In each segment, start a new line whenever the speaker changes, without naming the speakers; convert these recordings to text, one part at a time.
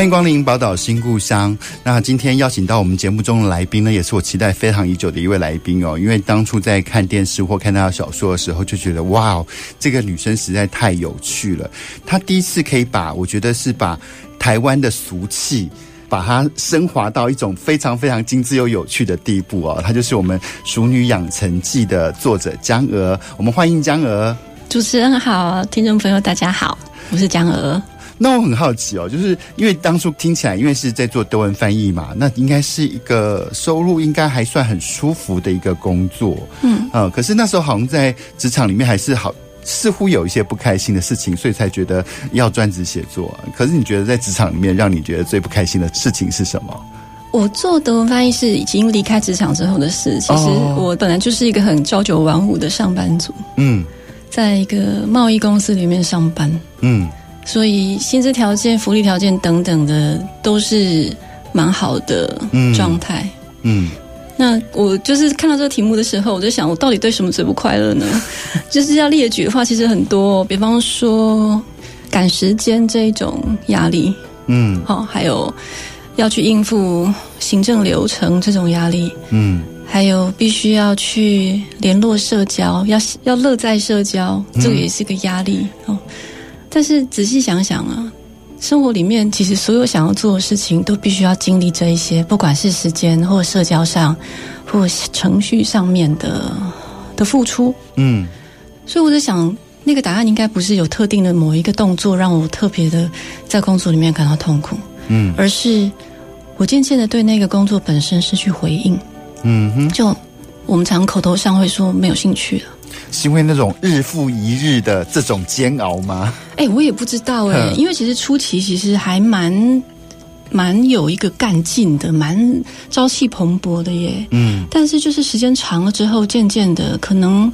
欢迎光临宝岛新故乡。那今天邀请到我们节目中的来宾呢，也是我期待非常已久的一位来宾哦。因为当初在看电视或看他的小说的时候，就觉得哇，这个女生实在太有趣了。她第一次可以把，我觉得是把台湾的俗气，把它升华到一种非常非常精致又有趣的地步哦。她就是我们《淑女养成记》的作者江娥。我们欢迎江娥。
主持人好，听众朋友大家好，我是江娥。
那我很好奇哦，就是因为当初听起来，因为是在做德文翻译嘛，那应该是一个收入应该还算很舒服的一个工作，嗯，呃，可是那时候好像在职场里面还是好，似乎有一些不开心的事情，所以才觉得要专职写作。可是你觉得在职场里面让你觉得最不开心的事情是什么？
我做德文翻译是已经离开职场之后的事。其实我本来就是一个很朝九晚五的上班族，嗯，在一个贸易公司里面上班，嗯。所以薪资条件、福利条件等等的都是蛮好的状态。嗯，嗯，那我就是看到这个题目的时候，我就想，我到底对什么最不快乐呢？就是要列举的话，其实很多，比方说赶时间这一种压力，嗯，好，还有要去应付行政流程这种压力，嗯，还有必须要去联络社交，要要乐在社交，这个也是个压力哦。但是仔细想想啊，生活里面其实所有想要做的事情都必须要经历这一些，不管是时间或社交上，或程序上面的的付出。嗯，所以我在想，那个答案应该不是有特定的某一个动作让我特别的在工作里面感到痛苦。嗯，而是我渐渐的对那个工作本身失去回应。嗯哼，就我们常口头上会说没有兴趣了。
是因为那种日复一日的这种煎熬吗？
哎、欸，我也不知道哎、欸，因为其实初期其实还蛮蛮有一个干劲的，蛮朝气蓬勃的耶。嗯，但是就是时间长了之后，渐渐的可能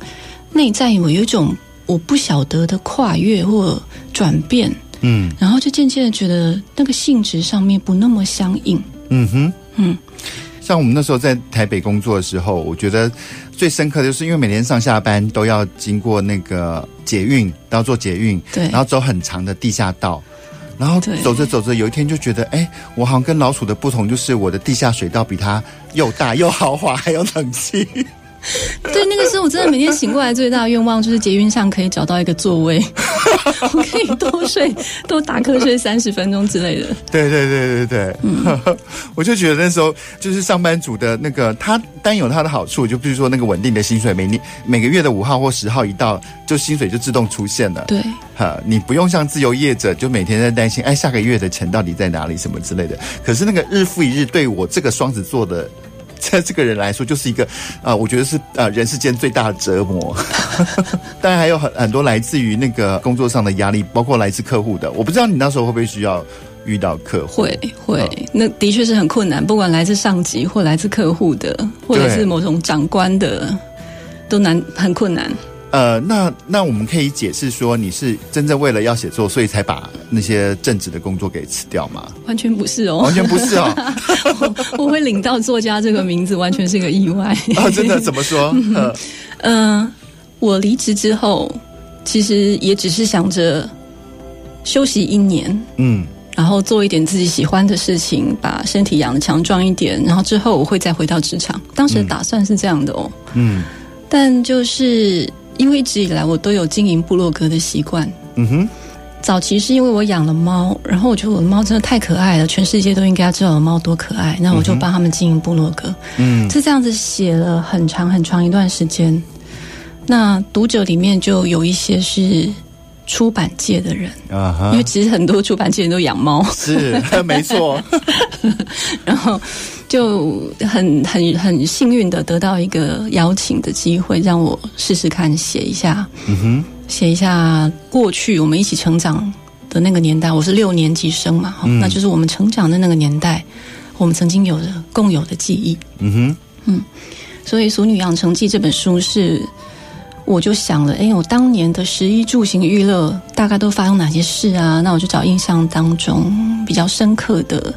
内在有有一种我不晓得的跨越或转变。嗯，然后就渐渐的觉得那个性质上面不那么相应。嗯哼，嗯。
像我们那时候在台北工作的时候，我觉得最深刻的就是因为每天上下班都要经过那个捷运，都要坐捷运，
对，
然后走很长的地下道，然后走着走着，有一天就觉得，哎，我好像跟老鼠的不同，就是我的地下水道比它又大又豪华，还有冷气。
对，那个时候我真的每天醒过来最大的愿望就是捷运上可以找到一个座位，我可以多睡多打瞌睡三十分钟之类的。
对对对对对，嗯，我就觉得那时候就是上班族的那个，他单有他的好处，就比如说那个稳定的薪水，每年每个月的五号或十号一到，就薪水就自动出现了。
对，
哈，你不用像自由业者，就每天在担心，哎，下个月的钱到底在哪里什么之类的。可是那个日复一日，对我这个双子座的。在这个人来说，就是一个啊、呃，我觉得是啊、呃，人世间最大的折磨。当然还有很很多来自于那个工作上的压力，包括来自客户的。我不知道你那时候会不会需要遇到客户？
会会，嗯、那的确是很困难，不管来自上级或来自客户的，或者是某种长官的，都难很困难。
呃，那那我们可以解释说，你是真正为了要写作，所以才把那些正职的工作给辞掉吗？
完全不是哦，
完全不是哦。
我，我会领到作家这个名字，完全是一个意外。
哦，真的？怎么说？嗯，
呃、我离职之后，其实也只是想着休息一年，嗯，然后做一点自己喜欢的事情，把身体养得强壮一点，然后之后我会再回到职场。当时的打算是这样的哦，嗯，但就是。因为一直以来我都有经营部落格的习惯。嗯哼，早期是因为我养了猫，然后我觉得我的猫真的太可爱了，全世界都应该知道我的猫多可爱。那我就帮他们经营部落格。嗯，就这样子写了很长很长一段时间。那读者里面就有一些是出版界的人啊哈，因为其实很多出版界人都养猫。
是，没错。
然后。就很很很幸运的得到一个邀请的机会，让我试试看写一下，嗯哼，写一下过去我们一起成长的那个年代。我是六年级生嘛，嗯，那就是我们成长的那个年代，我们曾经有的共有的记忆。嗯哼，嗯，所以《俗女养成记》这本书是，我就想了，哎，我当年的十一住行娱乐大概都发生哪些事啊？那我就找印象当中比较深刻的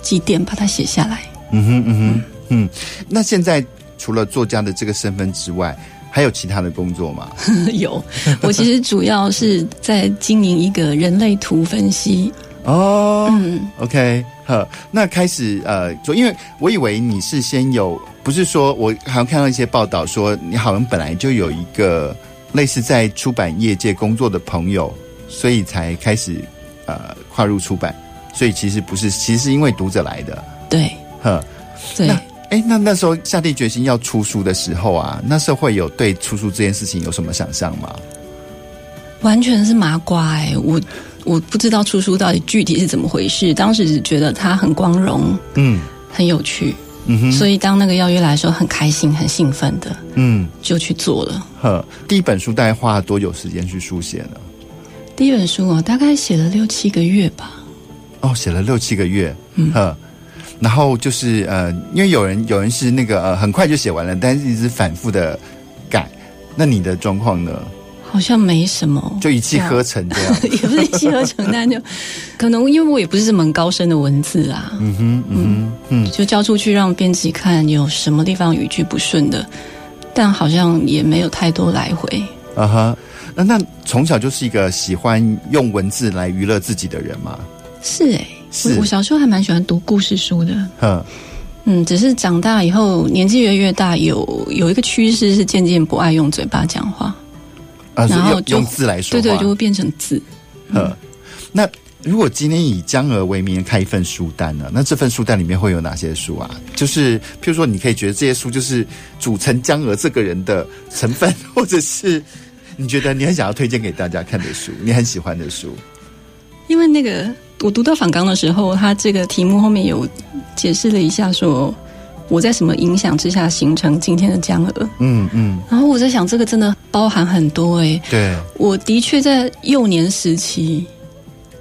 几点，把它写下来。嗯哼，
嗯哼，嗯。那现在除了作家的这个身份之外，还有其他的工作吗？
有，我其实主要是在经营一个人类图分析。
哦，嗯，OK，呵，那开始呃，说，因为我以为你是先有，不是说我好像看到一些报道说你好像本来就有一个类似在出版业界工作的朋友，所以才开始呃跨入出版，所以其实不是，其实是因为读者来的。
对，
呵，
对。
哎，那那时候下定决心要出书的时候啊，那时候会有对出书这件事情有什么想象吗？
完全是麻瓜哎、欸，我我不知道出书到底具体是怎么回事，当时只觉得它很光荣，嗯，很有趣，嗯哼，所以当那个邀约来的时候，很开心、很兴奋的，嗯，就去做了。
呵，第一本书大概花了多久时间去书写呢？
第一本书哦，大概写了六七个月吧。
哦，写了六七个月，嗯呵。然后就是呃，因为有人有人是那个呃，很快就写完了，但是一直反复的改。那你的状况呢？
好像没什么，
就一气呵成这样。
也不是一气呵成，但就 可能因为我也不是这么高深的文字啊。嗯哼，嗯哼嗯，就交出去让编辑看有什么地方语句不顺的，但好像也没有太多来回。
啊哈，那那从小就是一个喜欢用文字来娱乐自己的人吗？
是哎、欸。我我小时候还蛮喜欢读故事书的，嗯嗯，只是长大以后年纪越越大，有有一个趋势是渐渐不爱用嘴巴讲话，
啊，然后就用字来说，
对对，就会变成字。
嗯，那如果今天以江娥为名开一份书单呢？那这份书单里面会有哪些书啊？就是譬如说，你可以觉得这些书就是组成江娥这个人的成分，或者是你觉得你很想要推荐给大家看的书，你很喜欢的书，
因为那个。我读到反纲的时候，他这个题目后面有解释了一下，说我在什么影响之下形成今天的江河。嗯嗯。然后我在想，这个真的包含很多哎。
对。我
的确在幼年时期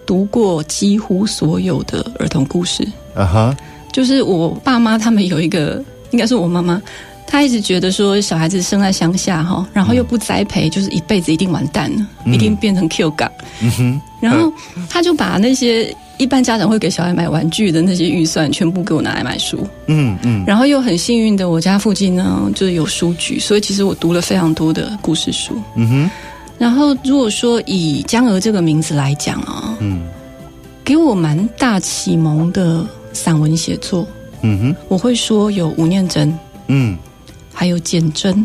读过几乎所有的儿童故事。啊哈。就是我爸妈他们有一个，应该是我妈妈。他一直觉得说，小孩子生在乡下哈，然后又不栽培，就是一辈子一定完蛋了，嗯、一定变成 Q 港。嗯哼，然后他就把那些一般家长会给小孩买玩具的那些预算，全部给我拿来买书。嗯嗯，然后又很幸运的，我家附近呢就是有书局，所以其实我读了非常多的故事书。嗯哼，然后如果说以江娥这个名字来讲啊，嗯，给我蛮大启蒙的散文写作。嗯哼，我会说有吴念真。嗯。还有简真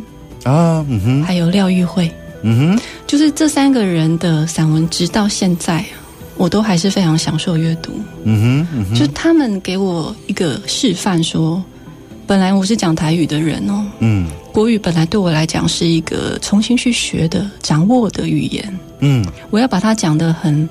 啊，嗯哼，还有廖玉慧，嗯哼，就是这三个人的散文，直到现在，我都还是非常享受阅读。嗯哼，嗯哼，就他们给我一个示范，说，本来我是讲台语的人哦，嗯，国语本来对我来讲是一个重新去学的、掌握的语言，嗯，我要把它讲得很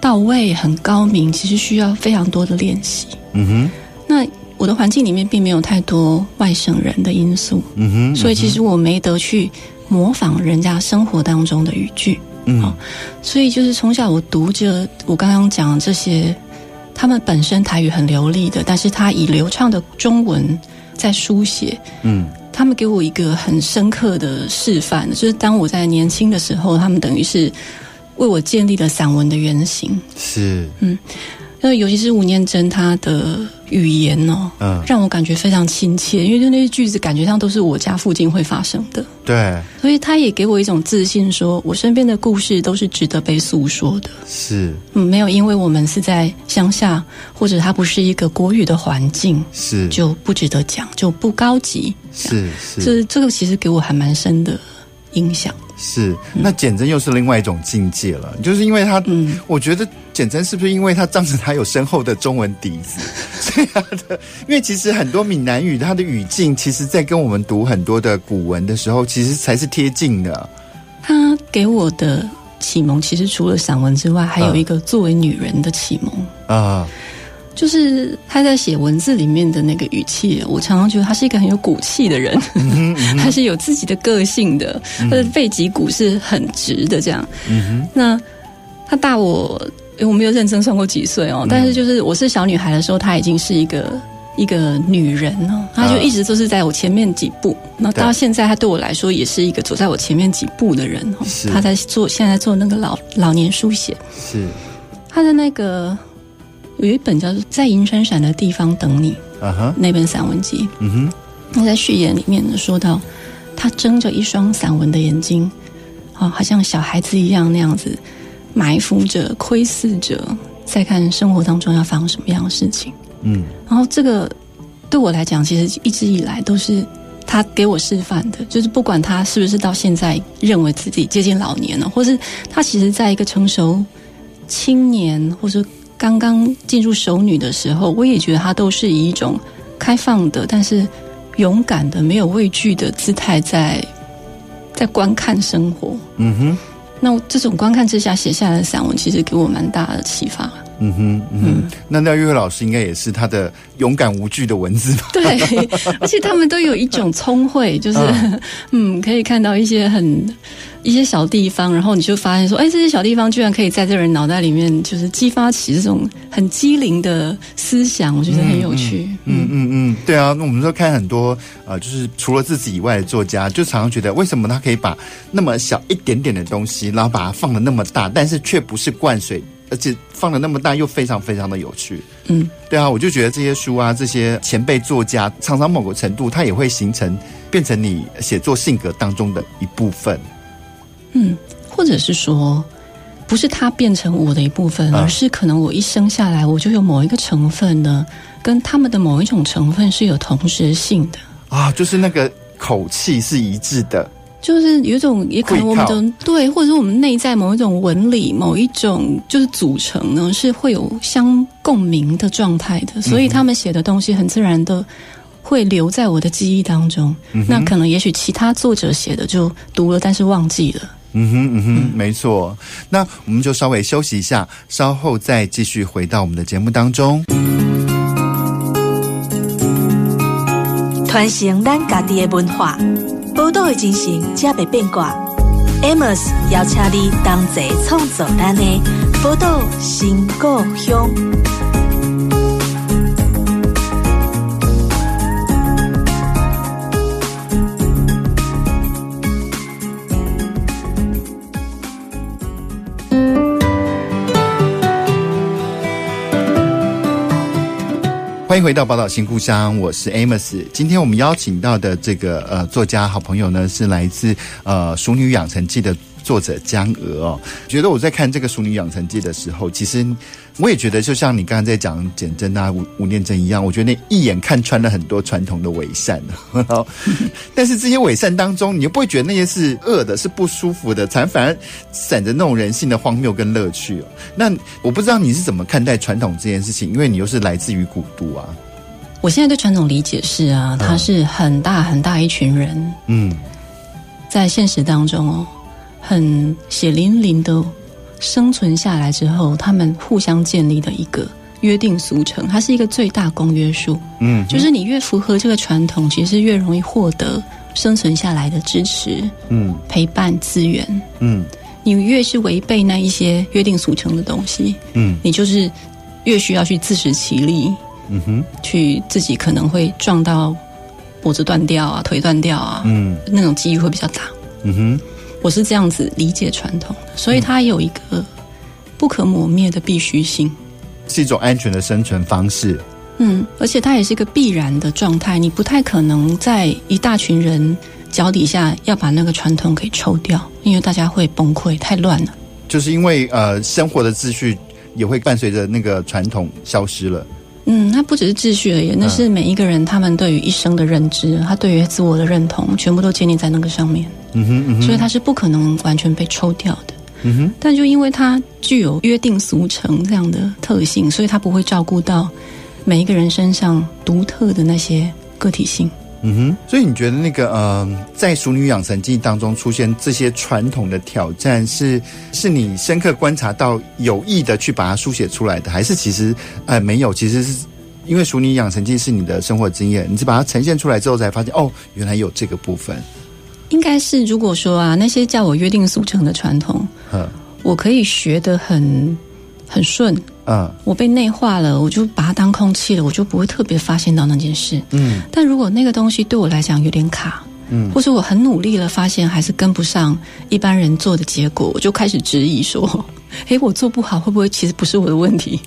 到位、很高明，其实需要非常多的练习。嗯哼，那。我的环境里面并没有太多外省人的因素，嗯哼，所以其实我没得去模仿人家生活当中的语句，嗯，哦，所以就是从小我读着我刚刚讲的这些，他们本身台语很流利的，但是他以流畅的中文在书写，嗯，他们给我一个很深刻的示范，就是当我在年轻的时候，他们等于是为我建立了散文的原型，
是，
嗯。那尤其是吴念真他的语言哦，嗯，让我感觉非常亲切，因为就那些句子感觉上都是我家附近会发生的。
对，
所以他也给我一种自信说，说我身边的故事都是值得被诉说的。
是，
嗯，没有因为我们是在乡下，或者它不是一个国语的环境，
是。
就不值得讲，就不高级。
是是，
这这个其实给我还蛮深的影响。
是，那简直又是另外一种境界了，就是因为他，嗯，我觉得简媜是不是因为他仗着他有深厚的中文底子，这样的？因为其实很多闽南语，它的语境，其实在跟我们读很多的古文的时候，其实才是贴近的。
他给我的启蒙，其实除了散文之外，还有一个作为女人的启蒙啊。就是他在写文字里面的那个语气，我常常觉得他是一个很有骨气的人，嗯嗯、他是有自己的个性的，他的背脊骨是很直的这样。嗯、那他大我，我没有认真算过几岁哦，嗯、但是就是我是小女孩的时候，她已经是一个一个女人哦，她就一直都是在我前面几步，那到现在她对我来说也是一个走在我前面几步的人哦。她在做，现在做那个老老年书写。
是
她的那个有一本叫做《在银闪闪的地方等你》啊哈，那本散文集。嗯哼，那在序言里面呢，说到她睁着一双散文的眼睛，啊，好像小孩子一样那样子埋伏着、窥视着，在看生活当中要发生什么样的事情。嗯，然后这个对我来讲，其实一直以来都是他给我示范的，就是不管他是不是到现在认为自己接近老年了，或是他其实在一个成熟青年，或是刚刚进入熟女的时候，我也觉得他都是以一种开放的，但是勇敢的、没有畏惧的姿态在在观看生活。嗯哼，那这种观看之下写下来的散文，其实给我蛮大的启发。
嗯哼，嗯哼，那廖玉蕙老师应该也是他的勇敢无惧的文字吧？
对，而且他们都有一种聪慧，就是嗯，嗯，可以看到一些很一些小地方，然后你就发现说，哎，这些小地方居然可以在这人脑袋里面，就是激发起这种很机灵的思想，我觉得很有趣。
嗯嗯嗯，嗯，对啊，那我们说看很多呃，就是除了自己以外的作家，就常常觉得为什么他可以把那么小一点点的东西，然后把它放的那么大，但是却不是灌水。而且放的那么大，又非常非常的有趣。嗯，对啊，我就觉得这些书啊，这些前辈作家，常常某个程度，它也会形成变成你写作性格当中的一部分。
嗯，或者是说，不是它变成我的一部分，而是可能我一生下来，我就有某一个成分呢，跟他们的某一种成分是有同时性的
啊，就是那个口气是一致的。
就是有一种，也可能我们的对，或者说我们内在某一种纹理，某一种就是组成呢，是会有相共鸣的状态的，所以他们写的东西很自然的会留在我的记忆当中。嗯、那可能也许其他作者写的就读了，但是忘记了。
嗯哼嗯哼，没错。那我们就稍微休息一下，稍后再继续回到我们的节目当中。
传承咱家己的文化。宝岛的精神，才袂变卦。Amos 邀请你同齐创造咱的宝岛新故乡。
欢迎回到宝岛新故乡，我是 Amos。今天我们邀请到的这个呃作家好朋友呢，是来自呃《熟女养成记》的作者江娥哦。觉得我在看这个《熟女养成记》的时候，其实。我也觉得，就像你刚刚在讲简真啊、吴吴念真一样，我觉得那一眼看穿了很多传统的伪善。但是这些伪善当中，你又不会觉得那些是恶的，是不舒服的，才反而闪着那种人性的荒谬跟乐趣哦。那我不知道你是怎么看待传统这件事情，因为你又是来自于古都啊。
我现在对传统理解是啊，它是很大很大一群人，嗯，在现实当中哦，很血淋淋的。生存下来之后，他们互相建立的一个约定俗成，它是一个最大公约数。嗯，就是你越符合这个传统，其实越容易获得生存下来的支持。嗯，陪伴资源。嗯，你越是违背那一些约定俗成的东西，嗯，你就是越需要去自食其力。嗯哼，去自己可能会撞到脖子断掉啊，腿断掉啊，嗯，那种机遇会比较大。嗯哼。我是这样子理解传统的，所以它有一个不可磨灭的必须性，
是一种安全的生存方式。
嗯，而且它也是一个必然的状态，你不太可能在一大群人脚底下要把那个传统给抽掉，因为大家会崩溃，太乱了。
就是因为呃，生活的秩序也会伴随着那个传统消失了。
嗯，那不只是秩序而已，那是每一个人他们对于一生的认知，他对于自我的认同，全部都建立在那个上面。嗯哼，嗯哼，所以它是不可能完全被抽掉的。嗯哼，但就因为它具有约定俗成这样的特性，所以它不会照顾到每一个人身上独特的那些个体性。
嗯哼，所以你觉得那个呃，在《熟女养成记》当中出现这些传统的挑战是，是是你深刻观察到有意的去把它书写出来的，还是其实呃没有？其实是因为《熟女养成记》是你的生活经验，你是把它呈现出来之后才发现，哦，原来有这个部分。
应该是，如果说啊，那些叫我约定俗成的传统，我可以学得很很顺，嗯，我被内化了，我就把它当空气了，我就不会特别发现到那件事。嗯，但如果那个东西对我来讲有点卡，嗯，或者我很努力了，发现还是跟不上一般人做的结果，我就开始质疑说：“ 诶，我做不好，会不会其实不是我的问题？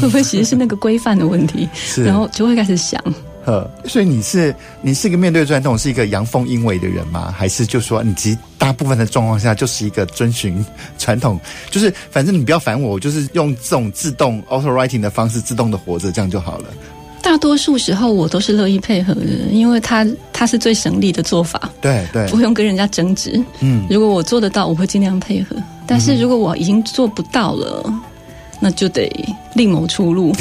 会不会其实是那个规范的问题？” 然后就会开始想。
呵，所以你是你是一个面对传统是一个阳奉阴违的人吗？还是就说你其实大部分的状况下就是一个遵循传统，就是反正你不要烦我，我就是用这种自动 auto writing 的方式自动的活着，这样就好了。
大多数时候我都是乐意配合的，因为他他是最省力的做法。
对对，
不用跟人家争执。嗯，如果我做得到，我会尽量配合。但是如果我已经做不到了。嗯那就得另谋出路，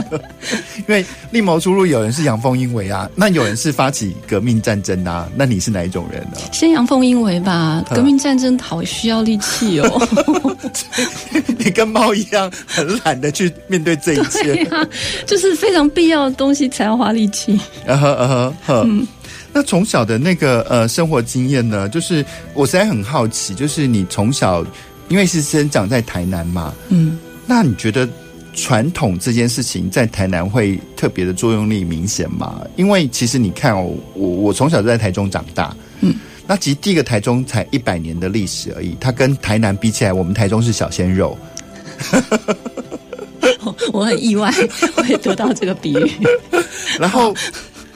因为另谋出路，有人是阳奉阴违啊，那有人是发起革命战争啊，那你是哪一种人呢？
先阳奉阴违吧，革命战争好需要力气哦。
你跟猫一样，很懒得去面对这一切，
啊，就是非常必要的东西才要花力气。
啊呵啊呵呵，嗯，那从小的那个呃生活经验呢，就是我实在很好奇，就是你从小。因为是生长在台南嘛，嗯，那你觉得传统这件事情在台南会特别的作用力明显吗？因为其实你看哦，我我从小就在台中长大，嗯，那其实第一个台中才一百年的历史而已，它跟台南比起来，我们台中是小鲜肉。
我很意外会得到这个比喻，
然后。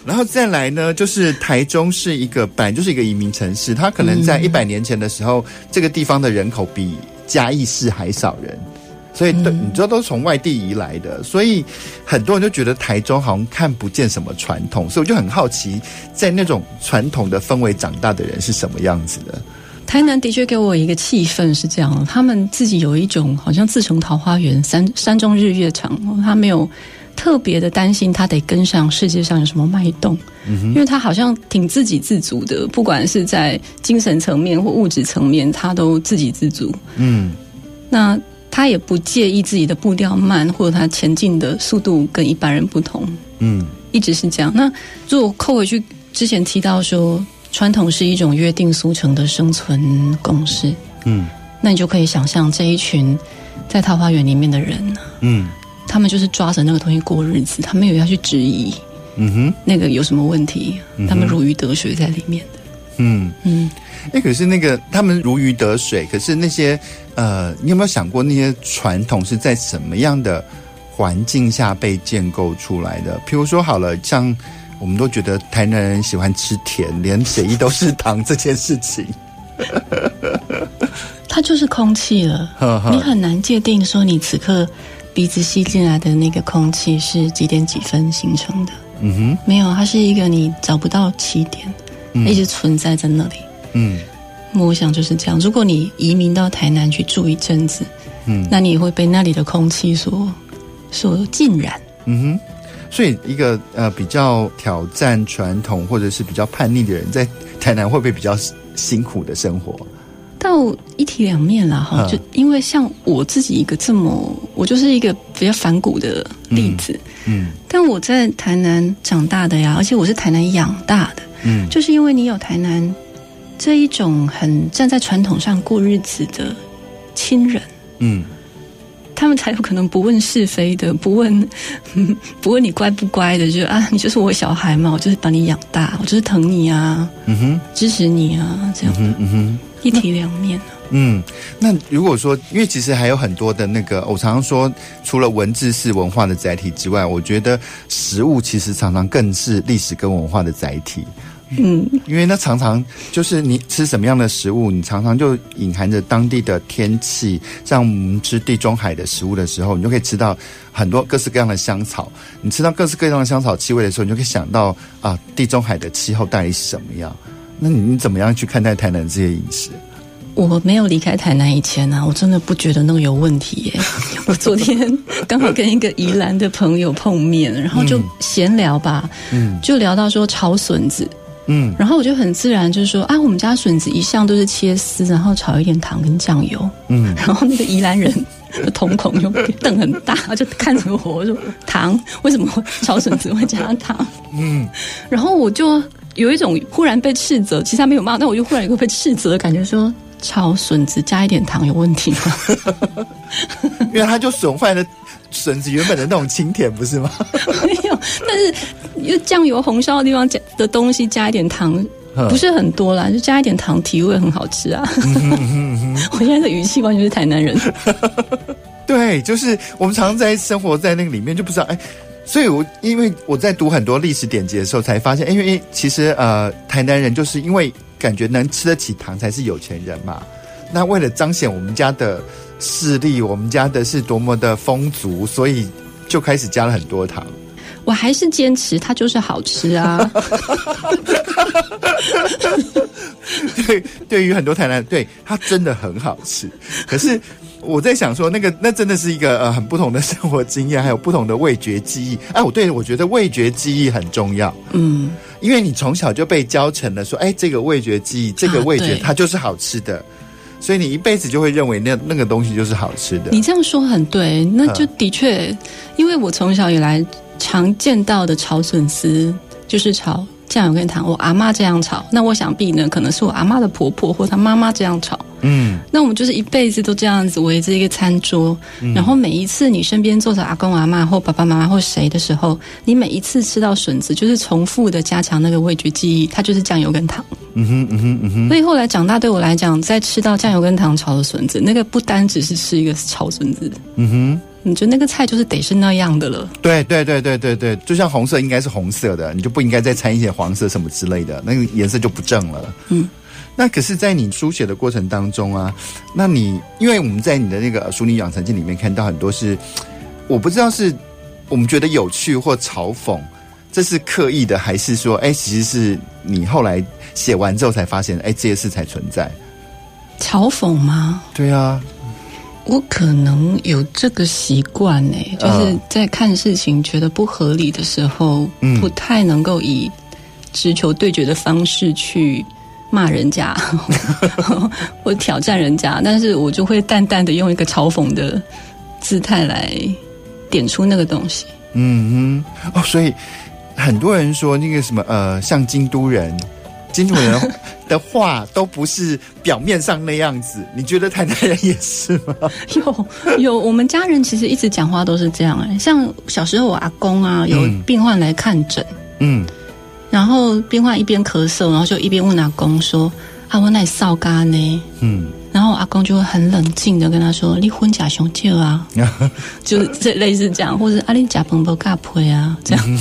然后再来呢，就是台中是一个本来就是一个移民城市，它可能在一百年前的时候，嗯，这个地方的人口比嘉义市还少人，所以对，你知道都是从外地移来的，所以很多人就觉得台中好像看不见什么传统，所以我就很好奇，在那种传统的氛围长大的人是什么样子的。
台南的确给我一个气氛是这样，他们自己有一种好像自成桃花源，山山中日月长，他没有。特别的担心他得跟上世界上有什么脉动，嗯，因为他好像挺自给自足的，不管是在精神层面或物质层面，他都自给自足。嗯，那他也不介意自己的步调慢，或者他前进的速度跟一般人不同。嗯，一直是这样。那如果扣回去之前提到说，传统是一种约定俗成的生存公式。嗯，那你就可以想象这一群在桃花源里面的人。嗯。他们就是抓着那个东西过日子，他们有要去质疑，嗯哼，那个有什么问题？嗯、他们如鱼得水在里面的，嗯嗯。
哎、欸，可是那个他们如鱼得水，可是那些呃，你有没有想过那些传统是在什么样的环境下被建构出来的？譬如说，好了，像我们都觉得台南人喜欢吃甜，连血液都是糖这件事情，
它就是空气了你很难界定说你此刻。鼻子吸进来的那个空气是几点几分形成的？嗯哼，没有，它是一个你找不到起点，嗯、一直存在在那里。嗯，我想就是这样。如果你移民到台南去住一阵子，嗯，那你也会被那里的空气所所浸染。
嗯哼，所以一个呃比较挑战传统或者是比较叛逆的人，在台南会不会比较辛苦的生活？
到一体两面了哈，就因为像我自己一个这么，我就是一个比较反骨的例子，嗯，嗯，但我在台南长大的呀，而且我是台南养大的，嗯，就是因为你有台南这一种很站在传统上过日子的亲人，嗯，他们才有可能不问是非的，不问 不问你乖不乖的，就啊，你就是我小孩嘛，我就是把你养大，我就是疼你啊，嗯哼，支持你啊，这样的，嗯哼。一体两面。
嗯，那如果说，因为其实还有很多的那个，我常常说，除了文字是文化的载体之外，我觉得食物其实常常更是历史跟文化的载体。嗯，因为那常常就是你吃什么样的食物，你常常就隐含着当地的天气。像我们吃地中海的食物的时候，你就可以吃到很多各式各样的香草。你吃到各式各样的香草气味的时候，你就可以想到啊，地中海的气候到底是什么样。那你你怎么样去看待台南这些饮食？
我没有离开台南以前呢、啊，我真的不觉得那个有问题耶。我昨天刚好跟一个宜兰的朋友碰面，然后就闲聊吧，嗯，就聊到说炒笋子，嗯，然后我就很自然就是说啊，我们家笋子一向都是切丝，然后炒一点糖跟酱油，嗯，然后那个宜兰人的瞳孔就瞪很大，就看着我，我说糖为什么炒笋子会加糖？嗯，然后我就。有一种忽然被斥责，其实他没有骂，但我就忽然有一个被斥责的感觉说，说炒笋子加一点糖有问题吗？
因为它就损坏了笋子原本的那种清甜，不是吗？
没有，但是因为酱油红烧的地方加的东西加一点糖。不是很多啦，就加一点糖，提味很好吃啊！我现在的语气完全是台南人。
对，就是我们常常在生活在那个里面，就不知道哎。所以我因为我在读很多历史典籍的时候，才发现，因为其实呃，台南人就是因为感觉能吃得起糖才是有钱人嘛。那为了彰显我们家的势力，我们家的是多么的丰足，所以就开始加了很多糖。
我还是坚持它就是好吃啊！
对，对于很多台南，对它真的很好吃。可是我在想说，那个那真的是一个呃很不同的生活经验，还有不同的味觉记忆。哎，我对我觉得味觉记忆很重要。嗯，因为你从小就被教成了说，哎，这个味觉记忆，这个味觉它就是好吃的，所以你一辈子就会认为那那个东西就是好吃的。
你这样说很对，那就的确，因为我从小以来。常见到的炒笋丝就是炒酱油跟糖，我阿妈这样炒，那我想必呢，可能是我阿妈的婆婆或她妈妈这样炒。嗯，那我们就是一辈子都这样子围着一个餐桌，嗯、然后每一次你身边坐着阿公阿妈或爸爸妈妈或谁的时候，你每一次吃到笋子，就是重复的加强那个味觉记忆，它就是酱油跟糖。嗯哼嗯哼嗯哼。所以后来长大对我来讲，在吃到酱油跟糖炒的笋子，那个不单只是吃一个炒笋子。嗯哼。你觉得那个菜就是得是那样的了？
对对对对对对，就像红色应该是红色的，你就不应该再掺一些黄色什么之类的，那个颜色就不正了。嗯，那可是，在你书写的过程当中啊，那你因为我们在你的那个《淑女养成记》里面看到很多是，我不知道是我们觉得有趣或嘲讽，这是刻意的，还是说，哎，其实是你后来写完之后才发现，哎，这些事才存在？
嘲讽吗？
对啊。
我可能有这个习惯呢，就是在看事情觉得不合理的时候，嗯、不太能够以直球对决的方式去骂人家 或挑战人家，但是我就会淡淡的用一个嘲讽的姿态来点出那个东西。
嗯哼，哦，所以很多人说那个什么呃，像京都人。京都人的话都不是表面上那样子，你觉得台南人也是吗？
有有，我们家人其实一直讲话都是这样哎。像小时候我阿公啊，有病患来看诊，嗯，然后病患一边咳嗽，然后就一边问阿公说：“啊，我那扫干呢？”嗯，然后阿公就会很冷静的跟他说：“你婚假熊舅啊，就是这类似这样，或者阿你假蓬不嘎配啊，这样。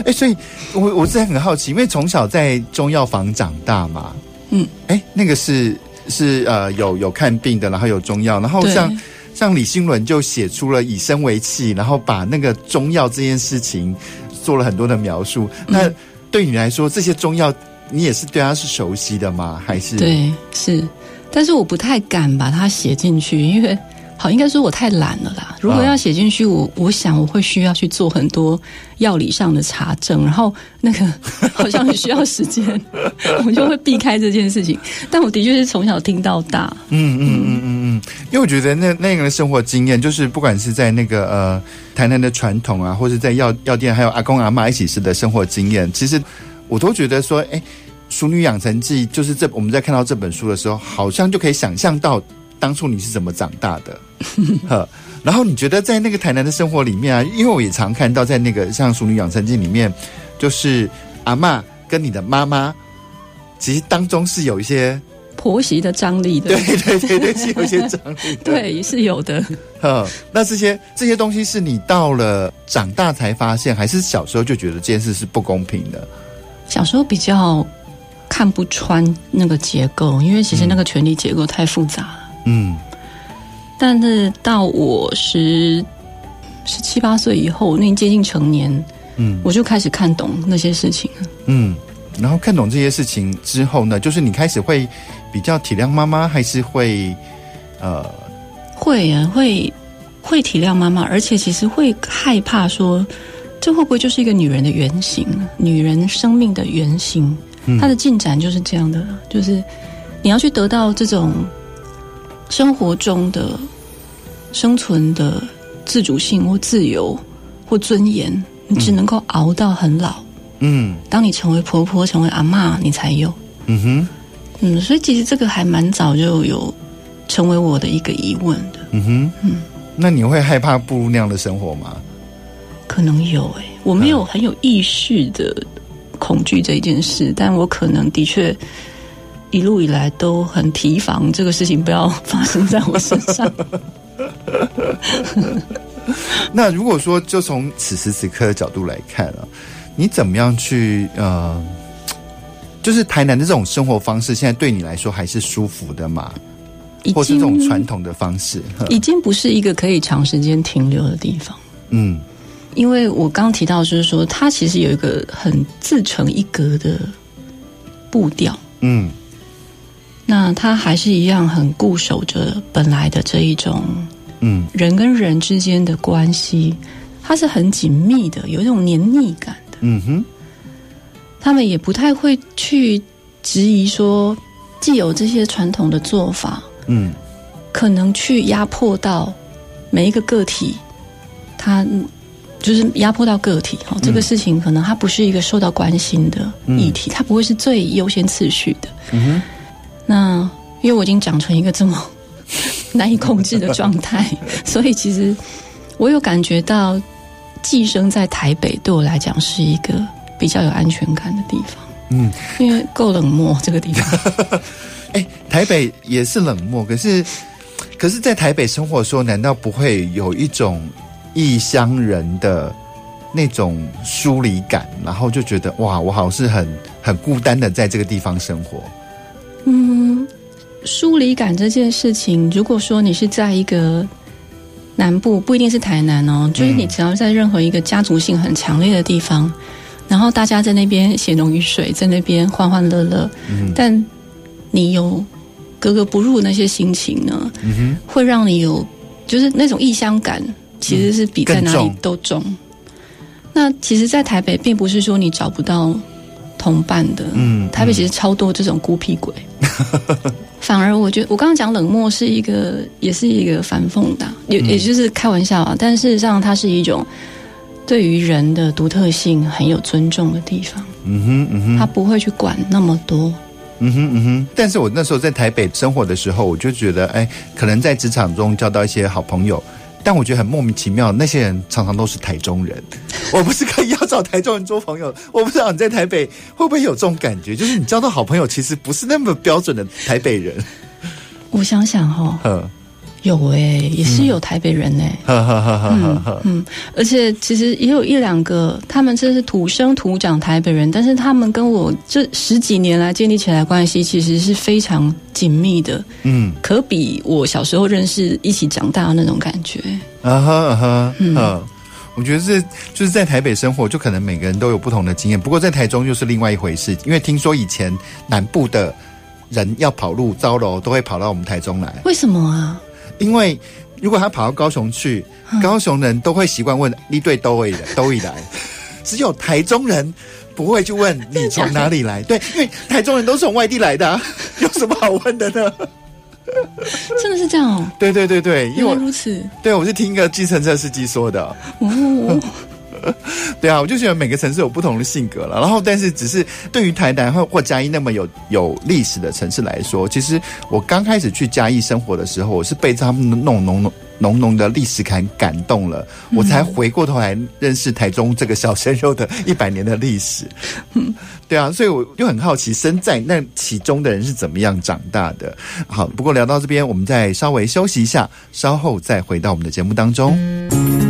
嗯”
哎、欸，所以我我是很好奇，因为从小在中药房长大嘛，嗯，哎、欸，那个是是呃有有看病的，然后有中药，然后像像李新伦就写出了以身为器，然后把那个中药这件事情做了很多的描述。嗯、那对你来说，这些中药你也是对它是熟悉的吗？还是
对是？但是我不太敢把它写进去，因为。好，应该说我太懒了啦。如果要写进去，我我想我会需要去做很多药理上的查证，然后那个 好像很需要时间，我就会避开这件事情。但我的确是从小听到大，
嗯嗯嗯嗯嗯，因为我觉得那那个生活经验，就是不管是在那个呃台南的传统啊，或者在药药店，还有阿公阿妈一起吃的生活经验，其实我都觉得说，哎，《熟女养成记》就是这我们在看到这本书的时候，好像就可以想象到。当初你是怎么长大的？呵，然后你觉得在那个台南的生活里面啊，因为我也常看到在那个像《熟女养成记》里面，就是阿嬷跟你的妈妈，其实当中是有一些
婆媳的张力的。
对对对对，是有一些张力的。
对，是有的。
呵，那这些这些东西是你到了长大才发现，还是小时候就觉得这件事是不公平的？
小时候比较看不穿那个结构，因为其实那个权力结构太复杂了。嗯，但是到我十十七八岁以后，那接近成年，嗯，我就开始看懂那些事情了。
嗯，然后看懂这些事情之后呢，就是你开始会比较体谅妈妈，还是会呃，
会啊，会会体谅妈妈，而且其实会害怕说，这会不会就是一个女人的原型，女人生命的原型？她的进展就是这样的，就是你要去得到这种。生活中的生存的自主性或自由或尊严，你只能够熬到很老。嗯，当你成为婆婆、成为阿嬷，你才有。嗯哼，嗯，所以其实这个还蛮早就有成为我的一个疑问的。
嗯哼，嗯，那你会害怕步入那样的生活吗？
可能有诶、欸，我没有很有意识的恐惧这一件事，嗯、但我可能的确一路以来都很提防这个事情不要发生在我身上。
那如果说就从此时此刻的角度来看啊，你怎么样去呃，就是台南的这种生活方式，现在对你来说还是舒服的吗？或是这种传统的方式，
已经不是一个可以长时间停留的地方。
嗯，
因为我刚提到就是说，它其实有一个很自成一格的步调。
嗯，
那他还是一样很固守着本来的这一种。
嗯，
人跟人之间的关系，它是很紧密的，有一种黏腻感的。
嗯哼，
他们也不太会去质疑说，既有这些传统的做法，
嗯，
可能去压迫到每一个个体，他就是压迫到个体。哦，这个事情可能它不是一个受到关心的议题，它不会是最优先次序的。
嗯哼，
那因为我已经长成一个这么。难以控制的状态，所以其实我有感觉到寄生在台北对我来讲是一个比较有安全感的地方。
嗯，
因为够冷漠这个地方。
哎，台北也是冷漠，可是可是在台北生活的时候，难道不会有一种异乡人的那种疏离感？然后就觉得哇，我好像是很很孤单的在这个地方生活。
嗯。疏离感这件事情，如果说你是在一个南部，不一定是台南哦，就是你只要在任何一个家族性很强烈的地方，嗯、然后大家在那边血浓于水，在那边欢欢乐乐，
嗯、
但你有格格不入那些心情呢，
嗯、哼
会让你有就是那种异乡感，其实是比在哪里都重。嗯、那其实，在台北，并不是说你找不到同伴的，
嗯，
台北其实超多这种孤僻鬼。反而我觉得，我刚刚讲冷漠是一个，也是一个反讽的，也也就是开玩笑啊。但事实上，它是一种对于人的独特性很有尊重的地方。
嗯哼，嗯哼，
他不会去管那么多。
嗯哼，嗯哼。但是我那时候在台北生活的时候，我就觉得，哎，可能在职场中交到一些好朋友。但我觉得很莫名其妙，那些人常常都是台中人。我不是刻意要找台中人做朋友，我不知道你在台北会不会有这种感觉，就是你交到好朋友，其实不是那么标准的台北人。
我想想哈、哦。有诶、欸，也是有台北人诶、欸，
嗯
嗯，而且其实也有一两个，他们这是土生土长台北人，但是他们跟我这十几年来建立起来的关系，其实是非常紧密的，
嗯，
可比我小时候认识、一起长大的那种感觉，
啊哈啊哈，嗯，我觉得是就是在台北生活，就可能每个人都有不同的经验，不过在台中又是另外一回事，因为听说以前南部的人要跑路招楼，都会跑到我们台中来，
为什么啊？
因为如果他跑到高雄去，高雄人都会习惯问你对都会的都会来，只有台中人不会去问你从哪里来。对，因为台中人都是从外地来的，啊，有什么好问的呢？
真的是这样哦。
对对对对，
因为如此。
对，我是听一个计程车司机说的。
哦。
对啊，我就觉得每个城市有不同的性格了。然后，但是只是对于台南或或嘉义那么有有历史的城市来说，其实我刚开始去嘉义生活的时候，我是被他们那种浓浓浓浓的历史感感动了，我才回过头来认识台中这个小鲜肉的一百年的历史。对啊，所以我就很好奇，身在那其中的人是怎么样长大的。好，不过聊到这边，我们再稍微休息一下，稍后再回到我们的节目当中。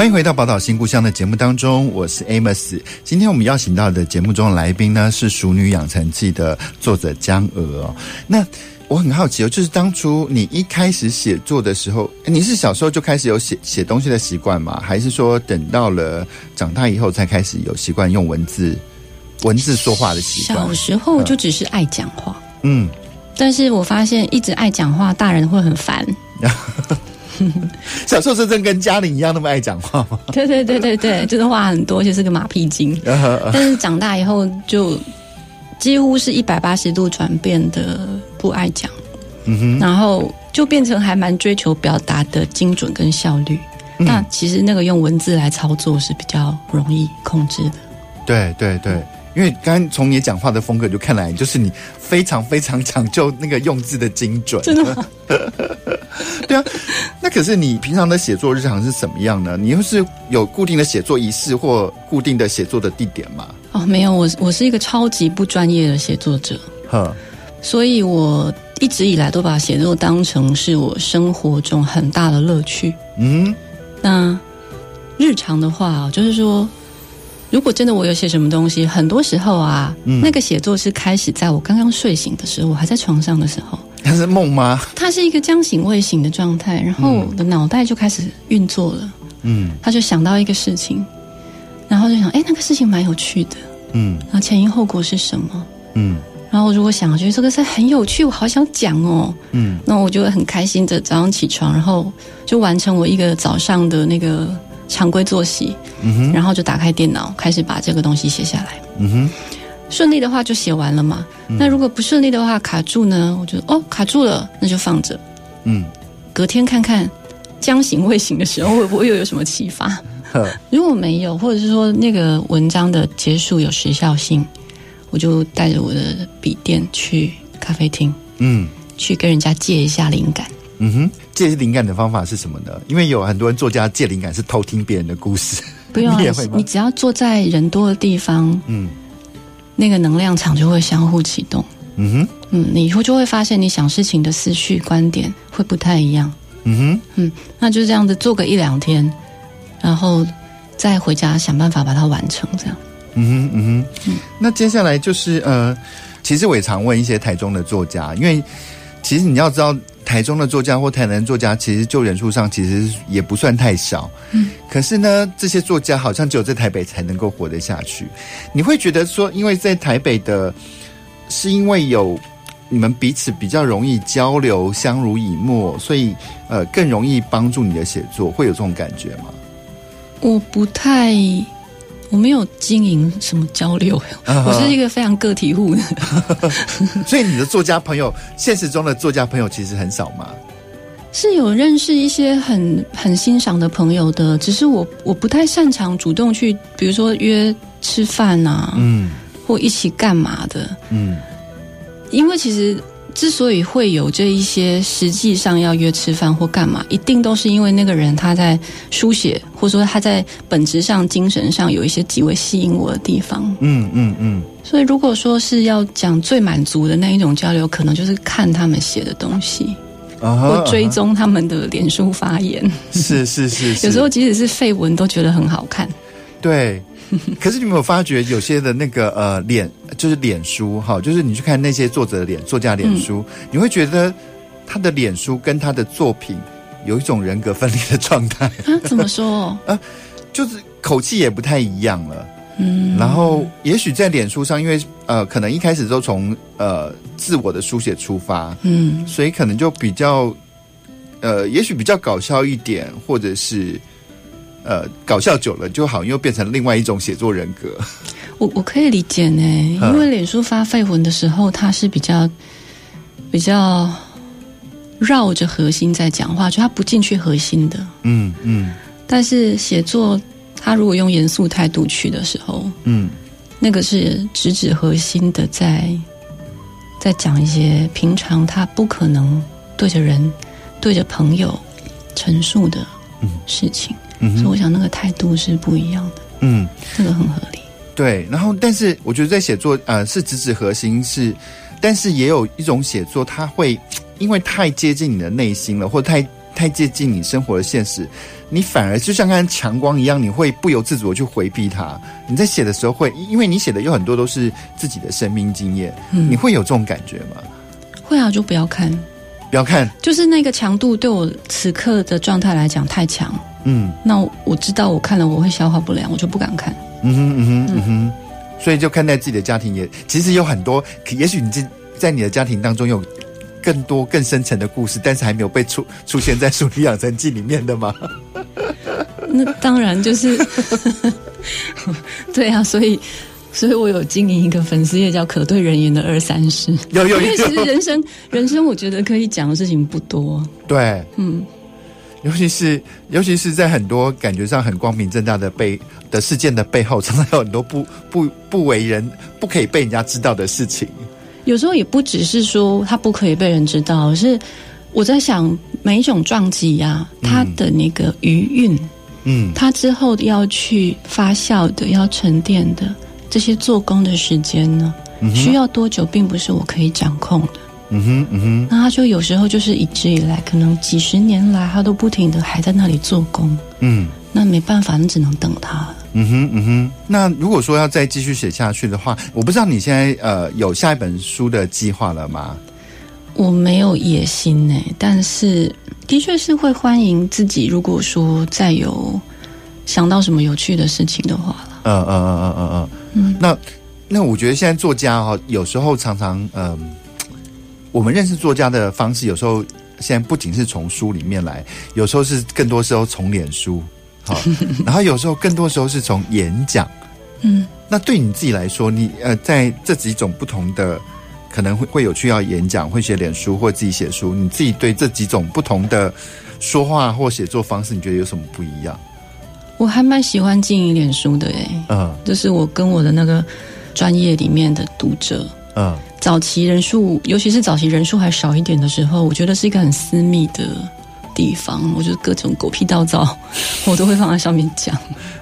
欢迎回到《宝岛新故乡》的节目当中，我是 Amos。今天我们邀请到的节目中的来宾呢，是《熟女养成记》的作者江娥哦。那我很好奇哦，就是当初你一开始写作的时候，你是小时候就开始有写写东西的习惯吗？还是说等到了长大以后才开始有习惯用文字文字说话的习惯？
小时候就只是爱讲话，嗯，但是我发现一直爱讲话，大人会很烦。
小时候真正跟嘉玲一样那么爱讲话吗？
对对对对对，就是话很多，就是个马屁精。但是长大以后就几乎是一百八十度转变的，不爱讲。嗯哼，然后就变成还蛮追求表达的精准跟效率。嗯、那其实那个用文字来操作是比较容易控制的。
对对对。嗯因为刚刚从你讲话的风格就看来，就是你非常非常讲究那个用字的精准。
真的吗？
对啊，那可是你平常的写作日常是什么样呢？你又是有固定的写作仪式或固定的写作的地点吗？
哦，没有，我我是一个超级不专业的写作者。呵，所以我一直以来都把写作当成是我生活中很大的乐趣。嗯，那日常的话，就是说。如果真的我有写什么东西，很多时候啊，嗯、那个写作是开始在我刚刚睡醒的时候，我还在床上的时候。
它是梦吗？
它是一个将醒未醒的状态，然后我的脑袋就开始运作了。嗯，他就想到一个事情，然后就想，哎，那个事情蛮有趣的。嗯，然后前因后果是什么？嗯，然后如果想，觉得这个事很有趣，我好想讲哦。嗯，那我就会很开心的早上起床，然后就完成我一个早上的那个。常规作息，嗯哼，然后就打开电脑，开始把这个东西写下来，嗯哼，顺利的话就写完了嘛。嗯、那如果不顺利的话，卡住呢？我觉得哦，卡住了，那就放着，嗯，隔天看看将醒未醒的时候会不会又有什么启发。呵如果没有，或者是说那个文章的结束有时效性，我就带着我的笔电去咖啡厅，嗯，去跟人家借一下灵感。
嗯哼，借灵感的方法是什么呢？因为有很多人作家借灵感是偷听别人的故事，
不用啊，你，你只要坐在人多的地方，嗯，那个能量场就会相互启动。嗯哼，嗯，你以后就会发现你想事情的思绪观点会不太一样。嗯哼，嗯，那就这样子做个一两天，然后再回家想办法把它完成，这样。嗯
哼，嗯哼，嗯，那接下来就是呃，其实我也常问一些台中的作家，因为其实你要知道。台中的作家或台南的作家，其实就人数上其实也不算太少。嗯，可是呢，这些作家好像只有在台北才能够活得下去。你会觉得说，因为在台北的，是因为有你们彼此比较容易交流，相濡以沫，所以呃更容易帮助你的写作，会有这种感觉吗？
我不太。我没有经营什么交流，uh. 我是一个非常个体户的，
所以你的作家朋友，现实中的作家朋友其实很少吗？
是有认识一些很很欣赏的朋友的，只是我我不太擅长主动去，比如说约吃饭啊，嗯，或一起干嘛的，嗯，因为其实。之所以会有这一些实际上要约吃饭或干嘛，一定都是因为那个人他在书写，或者说他在本质上、精神上有一些极为吸引我的地方。嗯嗯嗯。所以如果说是要讲最满足的那一种交流，可能就是看他们写的东西，或追踪他们的脸书发言。
是是是，是，
有时候即使是废文都觉得很好看。
对。可是你有没有发觉，有些的那个呃脸，就是脸书哈，就是你去看那些作者的脸，作家脸书，嗯、你会觉得他的脸书跟他的作品有一种人格分离的状态。
啊？怎么说？啊，
就是口气也不太一样了。嗯，然后也许在脸书上，因为呃，可能一开始都从呃自我的书写出发，嗯，所以可能就比较呃，也许比较搞笑一点，或者是。呃，搞笑久了就好像又变成另外一种写作人格。
我我可以理解呢，因为脸书发废文的时候，他是比较比较绕着核心在讲话，就他不进去核心的。嗯嗯。嗯，但是写作，他如果用严肃态度去的时候，嗯，那个是直指核心的在，在在讲一些平常他不可能对着人、对着朋友陈述的事情。嗯嗯，所以我想那个态度是不一样的。嗯，这个很合理。
对，然后但是我觉得在写作，呃，是直指核心是，但是也有一种写作，它会因为太接近你的内心了，或太太接近你生活的现实，你反而就像刚才强光一样，你会不由自主的去回避它。你在写的时候会，因为你写的有很多都是自己的生命经验，嗯，你会有这种感觉吗？
会啊，就不要看，
不要看，
就是那个强度对我此刻的状态来讲太强。嗯，那我知道我看了我会消化不良，我就不敢看。嗯哼嗯哼嗯哼，
所以就看待自己的家庭也其实有很多，也许你在在你的家庭当中有更多更深层的故事，但是还没有被出出现在《淑女养成记》里面的吗？
那当然就是，对啊，所以。所以我有经营一个粉丝页，叫“可对人言的二三事”。
有有有，
因为其实人生人生，我觉得可以讲的事情不多。
对，嗯，尤其是尤其是在很多感觉上很光明正大的背的事件的背后，常常有很多不不不为人不可以被人家知道的事情。
有时候也不只是说他不可以被人知道，而是我在想每一种撞击呀，它的那个余韵，嗯，它之后要去发酵的，要沉淀的。这些做工的时间呢，嗯、需要多久，并不是我可以掌控的。嗯哼，嗯哼。那他就有时候就是一直以来，可能几十年来，他都不停的还在那里做工。嗯，那没办法，你只能等他。
嗯哼，嗯哼。那如果说要再继续写下去的话，我不知道你现在呃有下一本书的计划了吗？
我没有野心呢，但是的确是会欢迎自己。如果说再有想到什么有趣的事情的话。
嗯嗯嗯嗯嗯嗯，那那我觉得现在作家哈，有时候常常嗯，我们认识作家的方式，有时候现在不仅是从书里面来，有时候是更多时候从脸书，好，然后有时候更多时候是从演讲，嗯，那对你自己来说，你呃在这几种不同的可能会会有去要演讲，会写脸书或自己写书，你自己对这几种不同的说话或写作方式，你觉得有什么不一样？
我还蛮喜欢经营脸书的诶，嗯，就是我跟我的那个专业里面的读者，嗯，早期人数，尤其是早期人数还少一点的时候，我觉得是一个很私密的地方，我觉得各种狗屁道灶，我都会放在上面讲，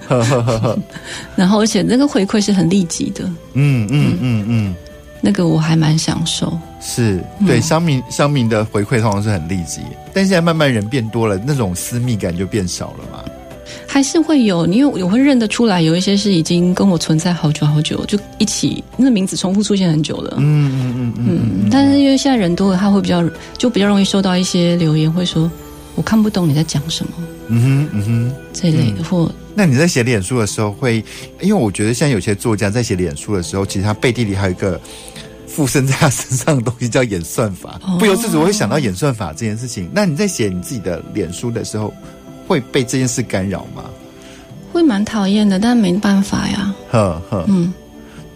然后而且那个回馈是很立即的，嗯嗯嗯嗯，那个我还蛮享受，
是对乡民乡民的回馈通常是很立即，但现在慢慢人变多了，那种私密感就变少了嘛。
还是会有，因为我会认得出来，有一些是已经跟我存在好久好久，就一起那名字重复出现很久了。嗯嗯嗯嗯。但是因为现在人多了，他会比较就比较容易收到一些留言，会说我看不懂你在讲什么。嗯哼嗯哼，这一类的或。
那你在写脸书的时候会，因为我觉得现在有些作家在写脸书的时候，其实他背地里还有一个附身在他身上的东西叫演算法，不由自主会想到演算法这件事情。那你在写你自己的脸书的时候，会被这件事干扰吗？
会蛮讨厌的，但没办法呀。呵呵，嗯，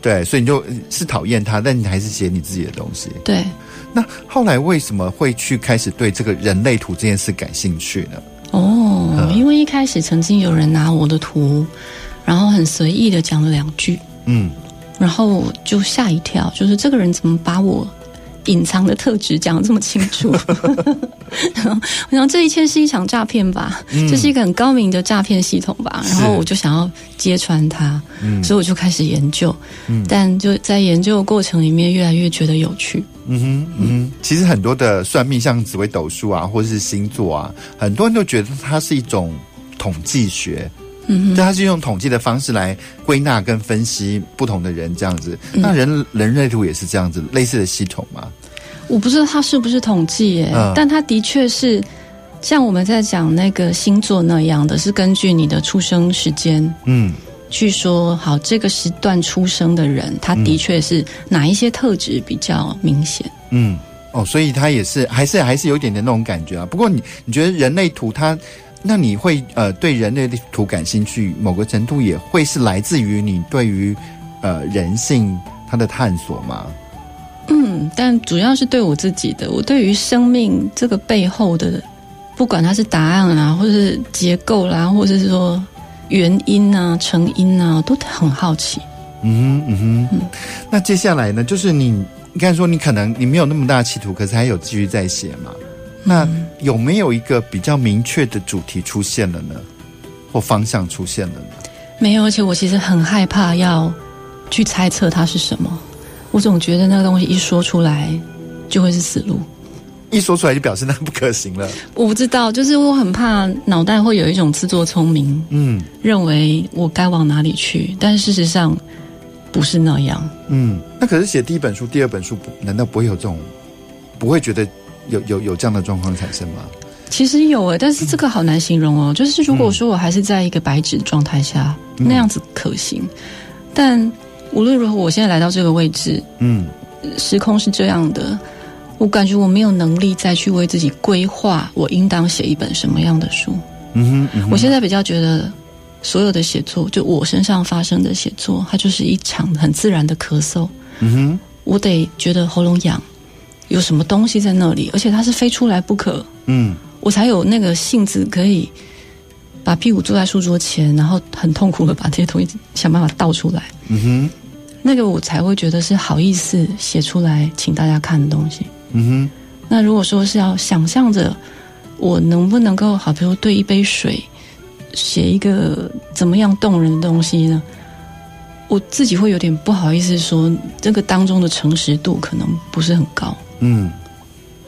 对，所以你就是讨厌他，但你还是写你自己的东西。
对，
那后来为什么会去开始对这个人类图这件事感兴趣呢？
哦，呵因为一开始曾经有人拿我的图，然后很随意的讲了两句，嗯，然后就吓一跳，就是这个人怎么把我。隐藏的特质讲的这么清楚，我想这一切是一场诈骗吧，嗯、这是一个很高明的诈骗系统吧，然后我就想要揭穿它，嗯、所以我就开始研究，嗯、但就在研究的过程里面越来越觉得有趣。嗯哼，
嗯哼，其实很多的算命，像紫微斗数啊，或者是星座啊，很多人都觉得它是一种统计学。嗯，对，他是用统计的方式来归纳跟分析不同的人这样子。那人人类图也是这样子类似的系统吗？
我不知道他是不是统计耶，嗯、但他的确是像我们在讲那个星座那样的，是根据你的出生时间，嗯，去说好这个时段出生的人，他的确是哪一些特质比较明显。嗯，
哦，所以他也是还是还是有一点点那种感觉啊。不过你你觉得人类图它？那你会呃对人类图感兴趣，某个程度也会是来自于你对于呃人性它的探索吗？
嗯，但主要是对我自己的，我对于生命这个背后的，不管它是答案啊，或者是结构啦，或者是说原因啊、成因啊，都很好奇。嗯哼嗯哼，嗯，
那接下来呢，就是你你刚才说你可能你没有那么大的企图，可是还有继续在写嘛？那有没有一个比较明确的主题出现了呢？或方向出现了呢？
没有，而且我其实很害怕要去猜测它是什么。我总觉得那个东西一说出来就会是死路，
一说出来就表示那不可行了。
我不知道，就是我很怕脑袋会有一种自作聪明，嗯，认为我该往哪里去，但事实上不是那样。
嗯，那可是写第一本书、第二本书，难道不会有这种不会觉得？有有有这样的状况产生吗？
其实有诶，但是这个好难形容哦。就是如果说我还是在一个白纸状态下，嗯、那样子可行，但无论如何，我现在来到这个位置，嗯，时空是这样的，我感觉我没有能力再去为自己规划，我应当写一本什么样的书。嗯哼，嗯哼，我现在比较觉得，所有的写作，就我身上发生的写作，它就是一场很自然的咳嗽。嗯哼，我得觉得喉咙痒，有什么东西在那里，而且它是非出来不可。嗯，我才有那个性子可以。把屁股坐在书桌前，然后很痛苦的把这些东西想办法倒出来。嗯哼，那个我才会觉得是好意思写出来，请大家看的东西。嗯哼，那如果说是要想象着我能不能够好，比如对一杯水写一个怎么样动人的东西呢？我自己会有点不好意思说，这个当中的诚实度可能不是很高。嗯，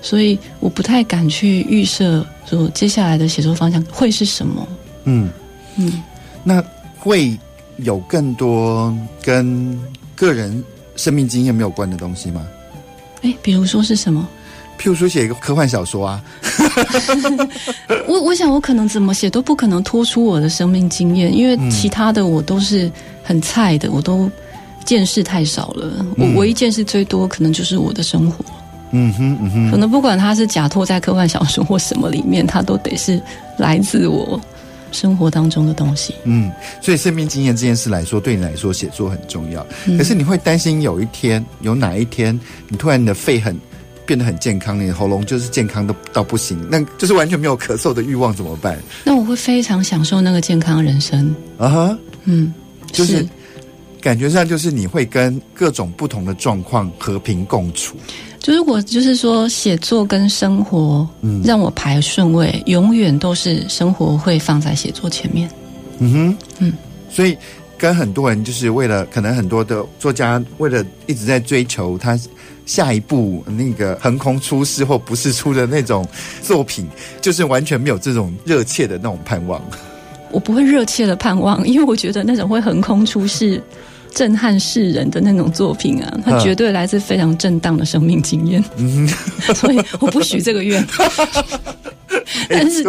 所以我不太敢去预设说接下来的写作方向会是什么。嗯
嗯，那会有更多跟个人生命经验没有关的东西吗？
哎，比如说是什么？
譬如说写一个科幻小说啊。
我我想我可能怎么写都不可能脱出我的生命经验，因为其他的我都是很菜的，我都见识太少了。嗯、我唯一见识最多可能就是我的生活。嗯哼嗯哼，可能不管它是假托在科幻小说或什么里面，它都得是来自我。生活当中的东西，
嗯，所以生命经验这件事来说，对你来说写作很重要。嗯、可是你会担心有一天，有哪一天，你突然你的肺很变得很健康，你的喉咙就是健康的到不行，那就是完全没有咳嗽的欲望怎么办？
那我会非常享受那个健康人生啊哈，
嗯，就是，是感觉上就是你会跟各种不同的状况和平共处。
就如果就是说写作跟生活，嗯，让我排顺位，嗯、永远都是生活会放在写作前面。嗯哼，
嗯，所以跟很多人就是为了，可能很多的作家为了一直在追求他下一部那个横空出世或不是出的那种作品，就是完全没有这种热切的那种盼望。
我不会热切的盼望，因为我觉得那种会横空出世。震撼世人的那种作品啊，它绝对来自非常正当的生命经验，嗯、所以我不许这个愿。但是，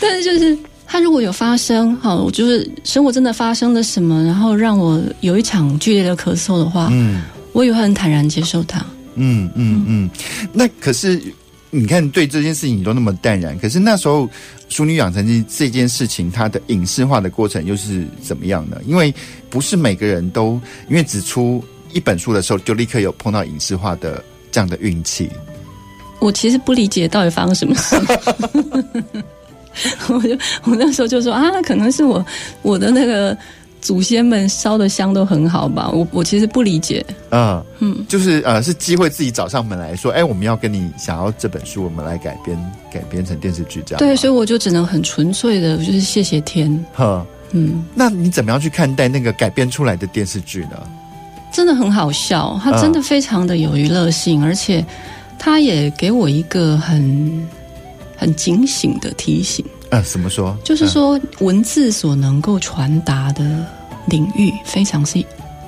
但是就是他如果有发生，好，我就是生活真的发生了什么，然后让我有一场剧烈的咳嗽的话，嗯，我也会很坦然接受它。
嗯嗯嗯，那可是。你看，对这件事情你都那么淡然，可是那时候《淑女养成记》这件事情，它的影视化的过程又是怎么样的？因为不是每个人都因为只出一本书的时候，就立刻有碰到影视化的这样的运气。
我其实不理解到底发生什么事，我就我那时候就说啊，可能是我我的那个。祖先们烧的香都很好吧？我我其实不理解。嗯
嗯，就是呃，是机会自己找上门来说，哎，我们要跟你想要这本书，我们来改编改编成电视剧这样。
对，所以我就只能很纯粹的，就是谢谢天。呵，
嗯，那你怎么样去看待那个改编出来的电视剧呢？
真的很好笑，它真的非常的有娱乐性，嗯、而且它也给我一个很很警醒的提醒。
呃、啊，怎么说？
就是说，文字所能够传达的领域非常是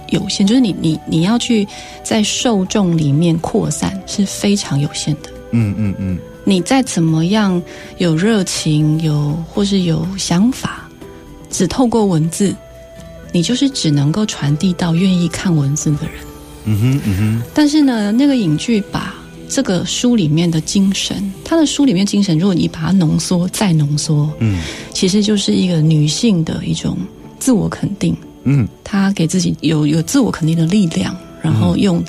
有限，就是你你你要去在受众里面扩散是非常有限的。嗯嗯嗯，你再怎么样有热情，有或是有想法，只透过文字，你就是只能够传递到愿意看文字的人。嗯哼嗯哼。但是呢，那个影剧把。这个书里面的精神，他的书里面精神，如果你把它浓缩再浓缩，嗯，其实就是一个女性的一种自我肯定，嗯，她给自己有有自我肯定的力量，然后用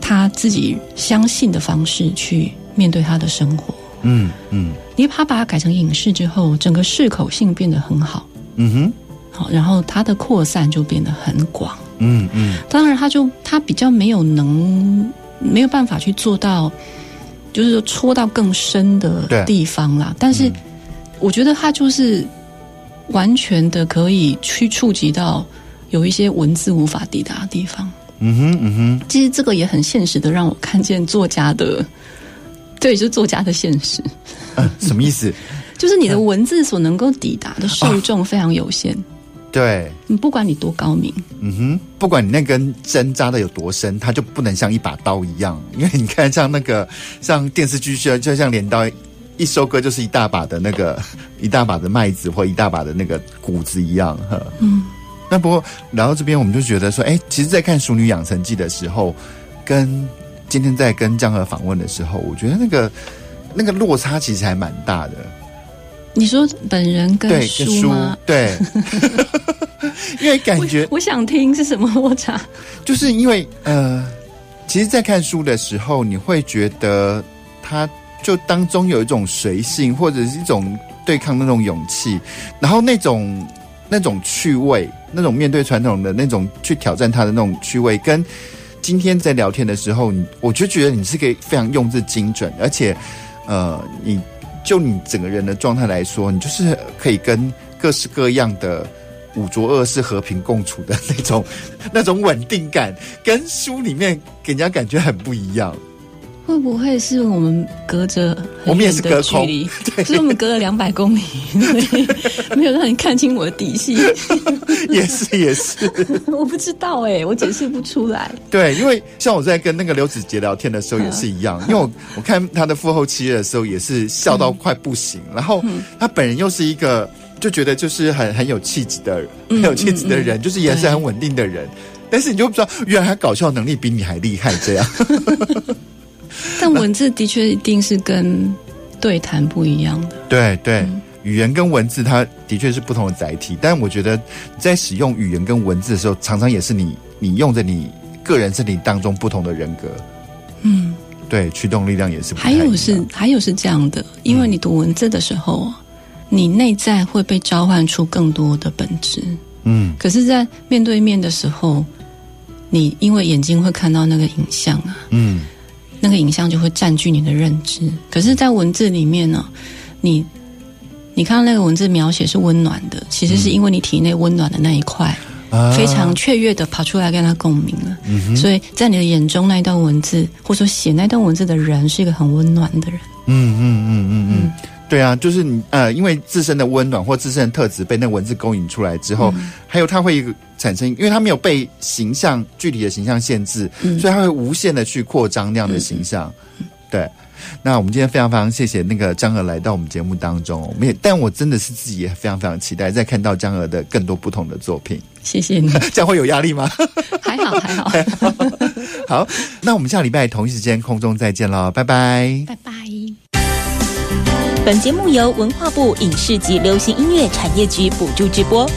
她自己相信的方式去面对她的生活，嗯嗯，你他把它改成影视之后，整个适口性变得很好，嗯哼，好，然后它的扩散就变得很广，嗯嗯，当然，他就他比较没有能。没有办法去做到，就是说戳到更深的地方啦。但是，我觉得它就是完全的可以去触及到有一些文字无法抵达的地方。嗯哼，嗯哼。其实这个也很现实的，让我看见作家的，对，就是作家的现实。
嗯，什么意思？
就是你的文字所能够抵达的受众非常有限。
对，
你不管你多高明，
嗯哼，不管你那根针扎的有多深，它就不能像一把刀一样。因为你看，像那个 像电视剧，就就像镰刀，一收割就是一大把的那个 一大把的麦子或一大把的那个谷子一样，哈，嗯，那不过聊到这边，我们就觉得说，哎，其实，在看《熟女养成记》的时候，跟今天在跟江河访问的时候，我觉得那个那个落差其实还蛮大的。
你说本人跟书吗？
对，因为感觉
我，我想听是什么我查？
就是因为呃，其实，在看书的时候，你会觉得他就当中有一种随性，或者是一种对抗那种勇气，然后那种。那种趣味，那种面对传统的那种去挑战他的那种趣味，跟今天在聊天的时候，你我就觉得你是可以非常用字精准，而且，呃，你就你整个人的状态来说，你就是可以跟各式各样的五浊恶世和平共处的那种那种稳定感，跟书里面给人家感觉很不一样。
会不会是我们隔着
我们也是隔空，对，
是我们隔了两百公里，没有让你看清我的底细。
也 是也是，
我不知道哎、欸，我解释不出来。
对，因为像我在跟那个刘子杰聊天的时候也是一样，因为我我看他的父后七日的时候也是笑到快不行，嗯、然后他本人又是一个就觉得就是很很有气质的、很有气质的人，嗯嗯。嗯、就是也是很稳定的人，但是你就不知道原来他搞笑能力比你还厉害这样。
但文字的确一定是跟对谈不一样的。
对对，嗯、语言跟文字它的确是不同的载体。但我觉得在使用语言跟文字的时候，常常也是你你用着你个人身体当中不同的人格。嗯，对，驱动力量也是不。还
有是还有是这样的，因为你读文字的时候，嗯、你内在会被召唤出更多的本质。嗯，可是，在面对面的时候，你因为眼睛会看到那个影像啊。嗯。那个影像就会占据你的认知，可是，在文字里面呢，你你看到那个文字描写是温暖的，其实是因为你体内温暖的那一块、嗯、非常雀跃的跑出来跟他共鸣了，嗯、哼。所以在你的眼中那一段文字，或者说写那段文字的人是一个很温暖的人。嗯嗯嗯嗯嗯。嗯。
对啊，就是你呃，因为自身的温暖或自身的特质被那文字勾引出来之后，嗯、还有它会产生，因为它没有被形象具体的形象限制，嗯、所以它会无限的去扩张那样的形象。嗯、对，那我们今天非常非常谢谢那个江河来到我们节目当中，我们也，但我真的是自己也非常非常期待再看到江河的更多不同的作品。
谢谢你，
这样会有压力吗？
还好还好。还好，
好，那我们下礼拜同一时间空中再见喽，拜拜，
拜拜。
本节目由文化部影视及流行音乐产业局补助直播。